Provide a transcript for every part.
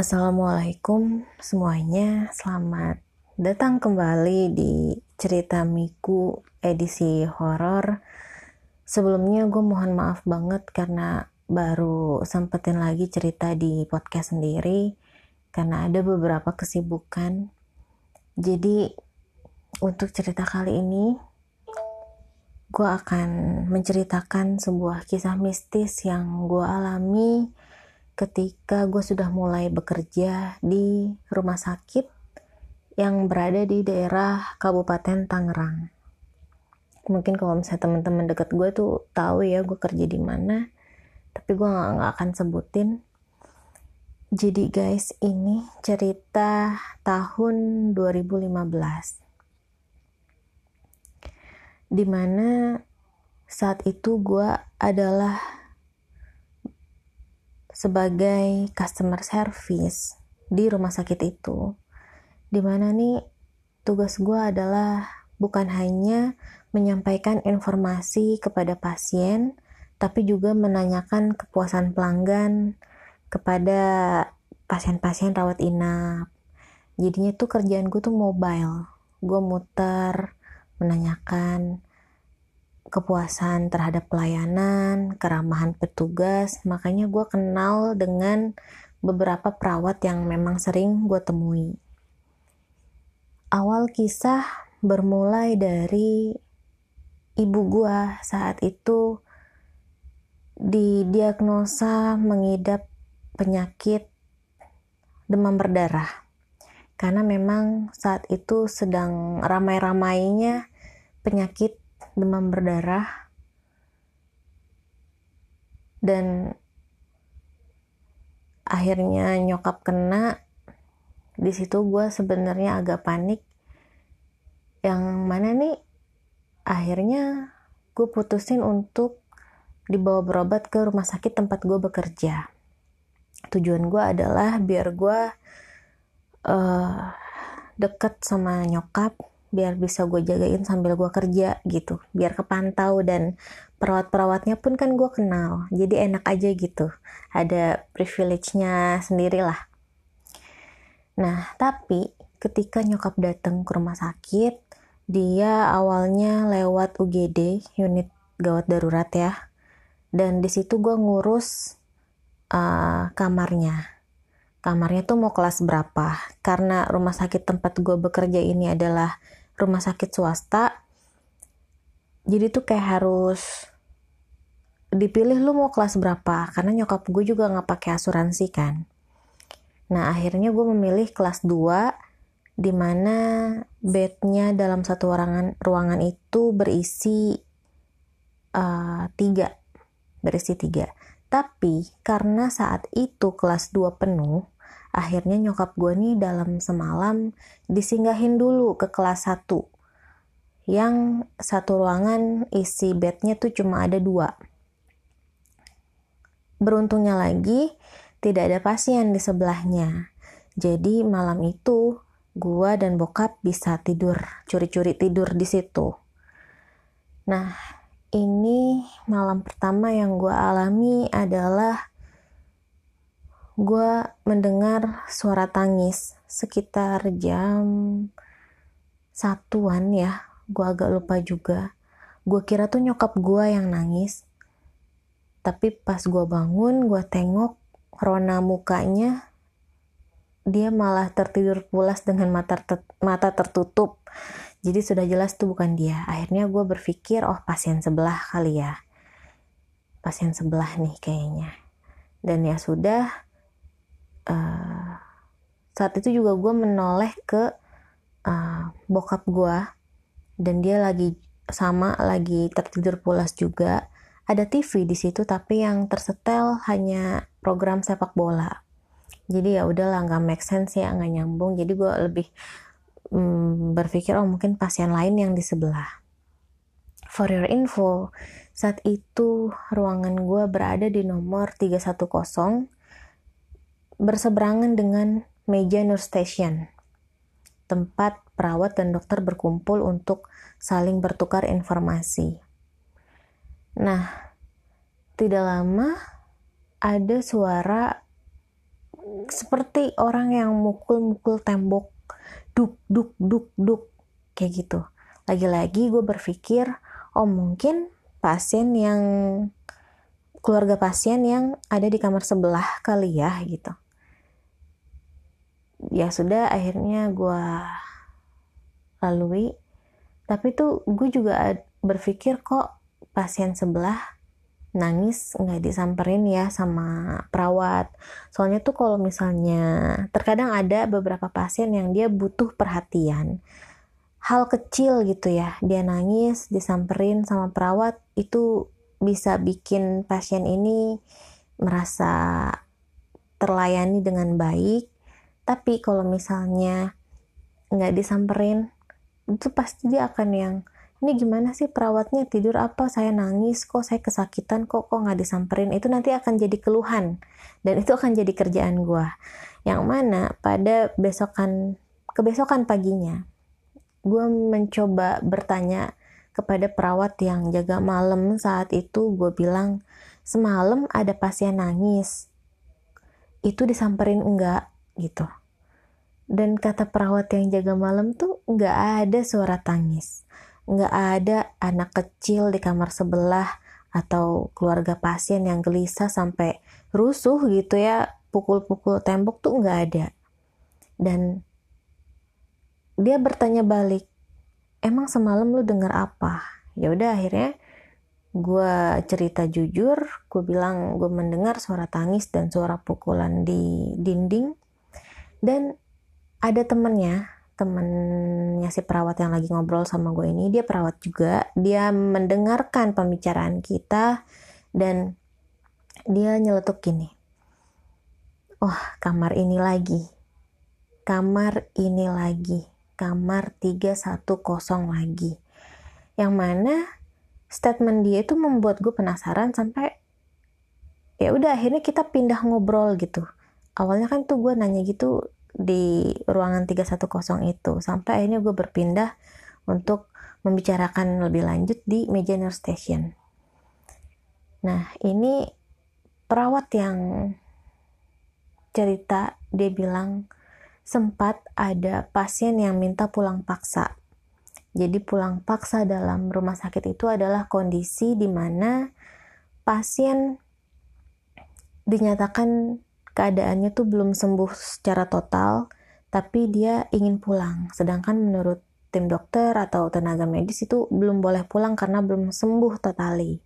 Assalamualaikum semuanya, selamat datang kembali di cerita Miku edisi horor. Sebelumnya gue mohon maaf banget karena baru sempetin lagi cerita di podcast sendiri karena ada beberapa kesibukan. Jadi untuk cerita kali ini gue akan menceritakan sebuah kisah mistis yang gue alami ketika gue sudah mulai bekerja di rumah sakit yang berada di daerah Kabupaten Tangerang. Mungkin kalau misalnya teman-teman deket gue tuh tahu ya gue kerja di mana, tapi gue nggak akan sebutin. Jadi guys, ini cerita tahun 2015. Di mana saat itu gue adalah sebagai customer service di rumah sakit itu. Di mana nih tugas gue adalah bukan hanya menyampaikan informasi kepada pasien tapi juga menanyakan kepuasan pelanggan kepada pasien-pasien rawat inap. Jadinya tuh kerjaan gue tuh mobile. Gue muter menanyakan kepuasan terhadap pelayanan, keramahan petugas, makanya gue kenal dengan beberapa perawat yang memang sering gue temui. Awal kisah bermulai dari ibu gue saat itu didiagnosa mengidap penyakit demam berdarah. Karena memang saat itu sedang ramai-ramainya penyakit demam berdarah. Dan akhirnya nyokap kena di situ gue sebenarnya agak panik. Yang mana nih? Akhirnya gue putusin untuk dibawa berobat ke rumah sakit tempat gue bekerja. Tujuan gue adalah biar gue uh, deket sama nyokap biar bisa gue jagain sambil gue kerja gitu. Biar kepantau dan perawat-perawatnya pun kan gue kenal jadi enak aja gitu. Ada privilege-nya sendiri lah nah tapi ketika nyokap datang ke rumah sakit dia awalnya lewat UGD unit gawat darurat ya. Dan di situ gue ngurus uh, kamarnya. Kamarnya tuh mau kelas berapa? Karena rumah sakit tempat gue bekerja ini adalah rumah sakit swasta jadi tuh kayak harus dipilih lu mau kelas berapa karena nyokap gue juga nggak pakai asuransi kan. Nah akhirnya gue memilih kelas 2 di mana bednya dalam satu ruangan ruangan itu berisi uh, tiga berisi tiga. Tapi karena saat itu kelas 2 penuh akhirnya nyokap gue nih dalam semalam disinggahin dulu ke kelas 1 yang satu ruangan isi bednya tuh cuma ada dua. Beruntungnya lagi tidak ada pasien di sebelahnya. Jadi malam itu gue dan bokap bisa tidur curi-curi tidur di situ. Nah ini malam pertama yang gue alami adalah gue mendengar suara tangis sekitar jam satuan ya. Gue agak lupa juga. Gue kira tuh nyokap gue yang nangis. Tapi pas gue bangun gue tengok rona mukanya dia malah tertidur pulas dengan mata ter mata tertutup. Jadi sudah jelas tuh bukan dia. Akhirnya gue berpikir oh pasien sebelah kali ya. Pasien sebelah nih kayaknya. Dan ya sudah saat itu juga gue menoleh ke uh, bokap gue dan dia lagi sama lagi tertidur pulas juga. Ada TV di situ tapi yang tersetel hanya program sepak bola. Jadi ya udahlah nggak make sense ya nggak nyambung. Jadi gue lebih mm, berpikir oh mungkin pasien lain yang di sebelah. For your info saat itu ruangan gue berada di nomor 310 berseberangan dengan meja nurse station, tempat perawat dan dokter berkumpul untuk saling bertukar informasi. Nah, tidak lama ada suara seperti orang yang mukul-mukul tembok. Duk duk duk duk. Kayak gitu. Lagi-lagi gue berpikir oh mungkin pasien yang keluarga pasien yang ada di kamar sebelah kali ya gitu ya sudah akhirnya gue lalui tapi tuh gue juga berpikir kok pasien sebelah nangis nggak disamperin ya sama perawat. Soalnya tuh kalau misalnya terkadang ada beberapa pasien yang dia butuh perhatian. Hal kecil gitu ya, dia nangis disamperin sama perawat itu bisa bikin pasien ini merasa terlayani dengan baik. Tapi kalau misalnya nggak disamperin, itu pasti dia akan yang ini gimana sih perawatnya? Tidur apa? Saya nangis kok saya kesakitan kok kok nggak disamperin? Itu nanti akan jadi keluhan. Dan itu akan jadi kerjaan gue yang mana pada besokan kebesokan paginya gue mencoba bertanya kepada perawat yang jaga malam saat itu. Gue bilang semalam ada pasien nangis. Itu disamperin enggak? Gitu dan kata perawat yang jaga malam tuh nggak ada suara tangis. Nggak ada anak kecil di kamar sebelah atau keluarga pasien yang gelisah sampai rusuh gitu ya. Pukul-pukul tembok tuh nggak ada. Dan dia bertanya balik emang semalam lu dengar apa? Ya udah akhirnya gue cerita jujur gue bilang gue mendengar suara tangis dan suara pukulan di dinding. Dan ada temennya temennya si perawat yang lagi ngobrol sama gue ini dia perawat juga. Dia mendengarkan pembicaraan kita dan dia nyeletuk gini oh kamar ini lagi. Kamar ini lagi. Kamar 310 lagi. Yang mana statement dia itu membuat gue penasaran sampai ya udah akhirnya kita pindah ngobrol gitu. Awalnya kan tuh gue nanya gitu di ruangan 310 itu sampai akhirnya gue berpindah untuk membicarakan lebih lanjut di meja nurse station. Nah ini perawat yang cerita dia bilang sempat ada pasien yang minta pulang paksa. Jadi pulang paksa dalam rumah sakit itu adalah kondisi di mana pasien dinyatakan keadaannya tuh belum sembuh secara total, tapi dia ingin pulang. Sedangkan menurut tim dokter atau tenaga medis itu belum boleh pulang karena belum sembuh totali.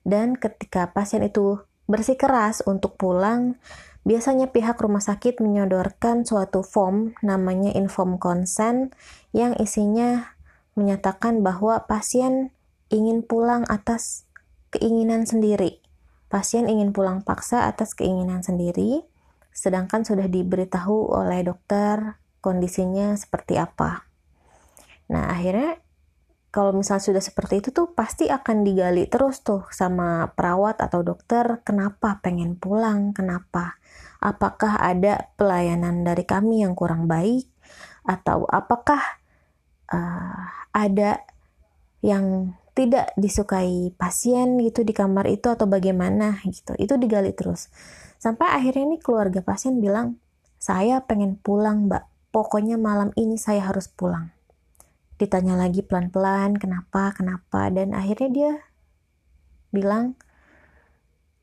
Dan ketika pasien itu bersikeras untuk pulang, biasanya pihak rumah sakit menyodorkan suatu form namanya inform consent yang isinya menyatakan bahwa pasien ingin pulang atas keinginan sendiri Pasien ingin pulang paksa atas keinginan sendiri, sedangkan sudah diberitahu oleh dokter kondisinya seperti apa. Nah, akhirnya kalau misalnya sudah seperti itu tuh pasti akan digali terus tuh sama perawat atau dokter kenapa pengen pulang, kenapa. Apakah ada pelayanan dari kami yang kurang baik atau apakah uh, ada yang tidak disukai pasien gitu di kamar itu atau bagaimana gitu. Itu digali terus. Sampai akhirnya nih keluarga pasien bilang, saya pengen pulang mbak, pokoknya malam ini saya harus pulang. Ditanya lagi pelan-pelan, kenapa, kenapa, dan akhirnya dia bilang,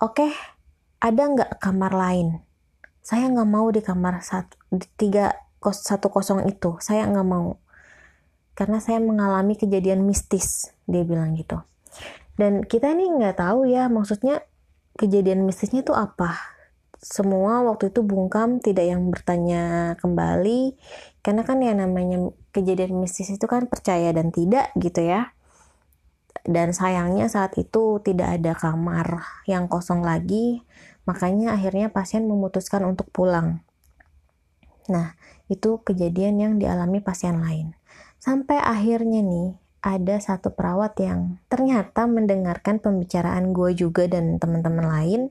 oke, okay, ada nggak kamar lain? Saya nggak mau di kamar satu, tiga, satu kosong itu, saya nggak mau karena saya mengalami kejadian mistis dia bilang gitu. Dan kita ini nggak tahu ya maksudnya kejadian mistisnya itu apa? Semua waktu itu bungkam tidak yang bertanya kembali karena kan yang namanya kejadian mistis itu kan percaya dan tidak gitu ya. Dan sayangnya saat itu tidak ada kamar yang kosong lagi makanya akhirnya pasien memutuskan untuk pulang. Nah itu kejadian yang dialami pasien lain. Sampai akhirnya nih, ada satu perawat yang ternyata mendengarkan pembicaraan gue juga dan teman-teman lain.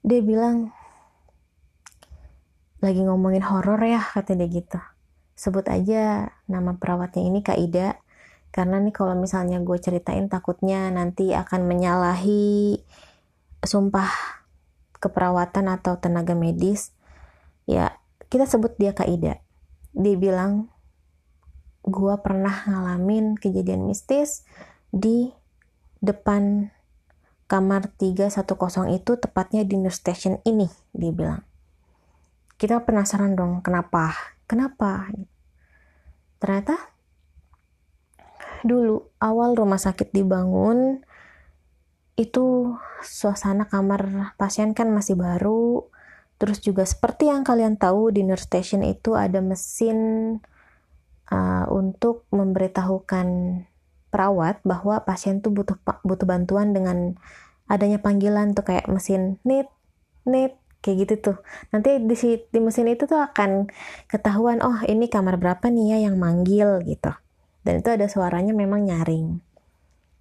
Dia bilang, lagi ngomongin horor ya, kata dia gitu. Sebut aja nama perawatnya ini Kak Ida. Karena nih kalau misalnya gue ceritain takutnya nanti akan menyalahi sumpah keperawatan atau tenaga medis ya kita sebut dia Kaida dia bilang gua pernah ngalamin kejadian mistis di depan kamar 310 itu tepatnya di nurse station ini dia bilang. Kita penasaran dong kenapa? Kenapa? Ternyata dulu awal rumah sakit dibangun itu suasana kamar pasien kan masih baru. Terus juga seperti yang kalian tahu di nurse station itu ada mesin uh, untuk memberitahukan perawat bahwa pasien tuh butuh butuh bantuan dengan adanya panggilan tuh kayak mesin nit nit kayak gitu tuh. Nanti di di mesin itu tuh akan ketahuan oh ini kamar berapa nih ya yang manggil gitu. Dan itu ada suaranya memang nyaring.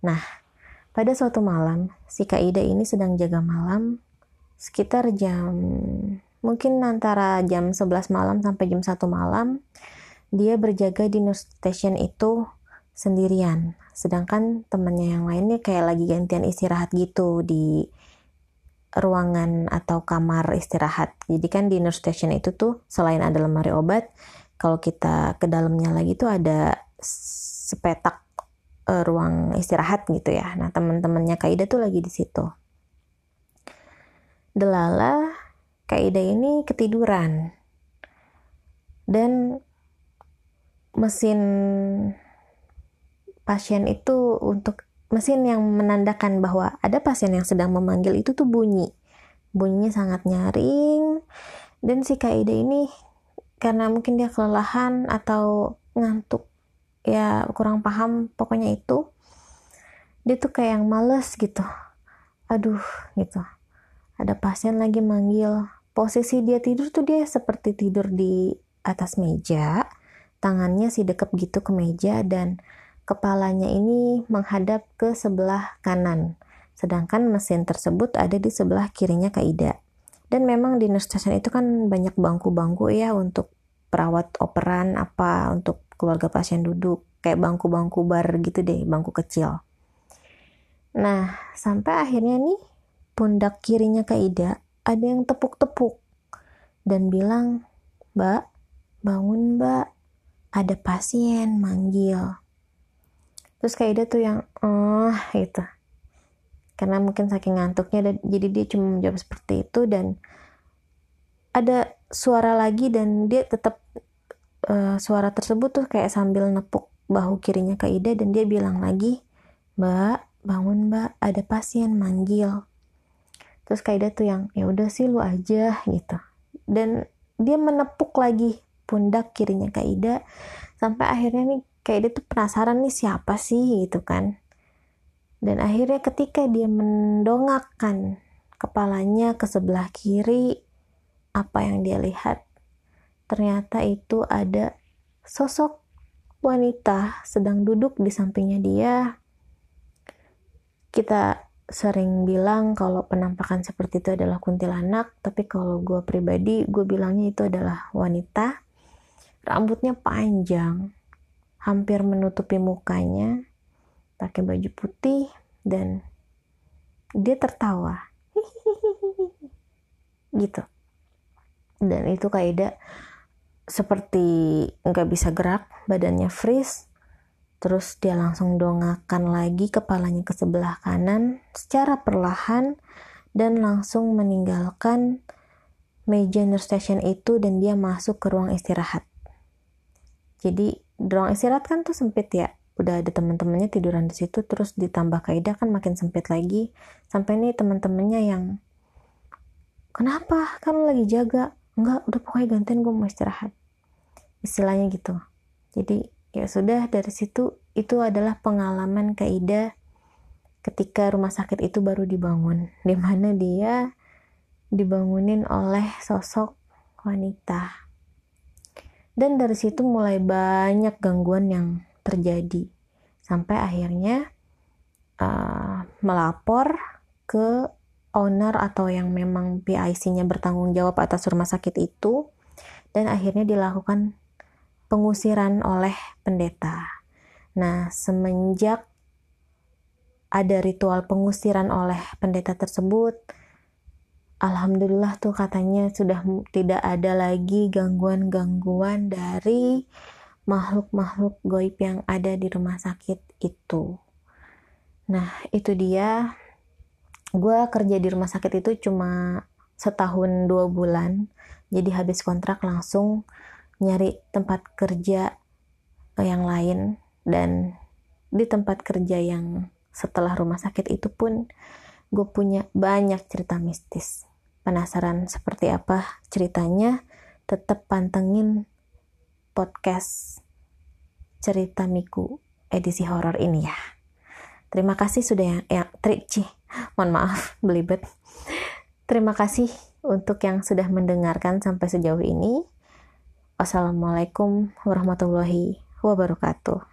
Nah pada suatu malam, si Kak Ida ini sedang jaga malam sekitar jam mungkin antara jam 11 malam sampai jam 1 malam dia berjaga di nurse station itu sendirian sedangkan temennya yang lainnya kayak lagi gantian istirahat gitu di ruangan atau kamar istirahat jadi kan di nurse station itu tuh selain ada lemari obat kalau kita ke dalamnya lagi tuh ada sepetak uh, ruang istirahat gitu ya. Nah, teman-temannya Kaida tuh lagi di situ. Delala, Kaida ini ketiduran. Dan mesin pasien itu untuk mesin yang menandakan bahwa ada pasien yang sedang memanggil itu tuh bunyi. Bunyinya sangat nyaring. Dan si Kaida ini karena mungkin dia kelelahan atau ngantuk ya kurang paham pokoknya itu dia tuh kayak yang males gitu. Aduh gitu. Ada pasien lagi manggil. Posisi dia tidur tuh dia seperti tidur di atas meja tangannya sih deket gitu ke meja dan kepalanya ini menghadap ke sebelah kanan. Sedangkan mesin tersebut ada di sebelah kirinya Kak Ida. Dan memang di nurse station itu kan banyak bangku-bangku ya untuk perawat operan apa untuk keluarga pasien duduk. Kayak bangku-bangku bar gitu deh bangku kecil. Nah sampai akhirnya nih pundak kirinya Kak Ida ada yang tepuk-tepuk. Dan bilang mbak bangun mbak ada pasien manggil terus Kak Ida tuh yang oh gitu karena mungkin saking ngantuknya jadi dia cuma menjawab seperti itu dan ada suara lagi dan dia tetap uh, suara tersebut tuh kayak sambil nepuk bahu kirinya ke Ida dan dia bilang lagi, Mbak, bangun mbak, ada pasien manggil. Terus Kak Ida tuh yang, ya udah sih lu aja gitu. Dan dia menepuk lagi pundak kirinya Kak Ida sampai akhirnya nih Kak Ida tuh penasaran nih siapa sih gitu kan. Dan akhirnya ketika dia mendongakkan kepalanya ke sebelah kiri, apa yang dia lihat? Ternyata itu ada sosok wanita sedang duduk di sampingnya dia. Kita sering bilang kalau penampakan seperti itu adalah kuntilanak, tapi kalau gue pribadi, gue bilangnya itu adalah wanita. Rambutnya panjang, hampir menutupi mukanya, pakai baju putih, dan dia tertawa. gitu. Dan itu kaidah seperti nggak bisa gerak, badannya freeze, terus dia langsung dongakan lagi kepalanya ke sebelah kanan secara perlahan dan langsung meninggalkan meja nurse station itu dan dia masuk ke ruang istirahat. Jadi ruang istirahat kan tuh sempit ya, udah ada teman-temannya tiduran di situ terus ditambah kaidah kan makin sempit lagi. Sampai nih teman-temannya yang kenapa? Kan lagi jaga? Enggak udah pokoknya gantian gue mau istirahat. Istilahnya gitu. Jadi ya sudah dari situ itu adalah pengalaman Kaida ketika rumah sakit itu baru dibangun di mana dia dibangunin oleh sosok wanita dan dari situ mulai banyak gangguan yang terjadi sampai akhirnya uh, melapor ke owner atau yang memang PIC-nya bertanggung jawab atas rumah sakit itu dan akhirnya dilakukan pengusiran oleh pendeta. Nah, semenjak ada ritual pengusiran oleh pendeta tersebut, alhamdulillah tuh katanya sudah tidak ada lagi gangguan-gangguan dari makhluk-makhluk goib yang ada di rumah sakit itu. Nah, itu dia. Gue kerja di rumah sakit itu cuma setahun dua bulan. Jadi habis kontrak langsung nyari tempat kerja yang lain. Dan di tempat kerja yang setelah rumah sakit itu pun gue punya banyak cerita mistis. Penasaran seperti apa ceritanya? Tetap pantengin podcast cerita Miku edisi horor ini ya. Terima kasih sudah yang, yang trik mohon maaf belibet. Terima kasih untuk yang sudah mendengarkan sampai sejauh ini. Wassalamualaikum warahmatullahi wabarakatuh.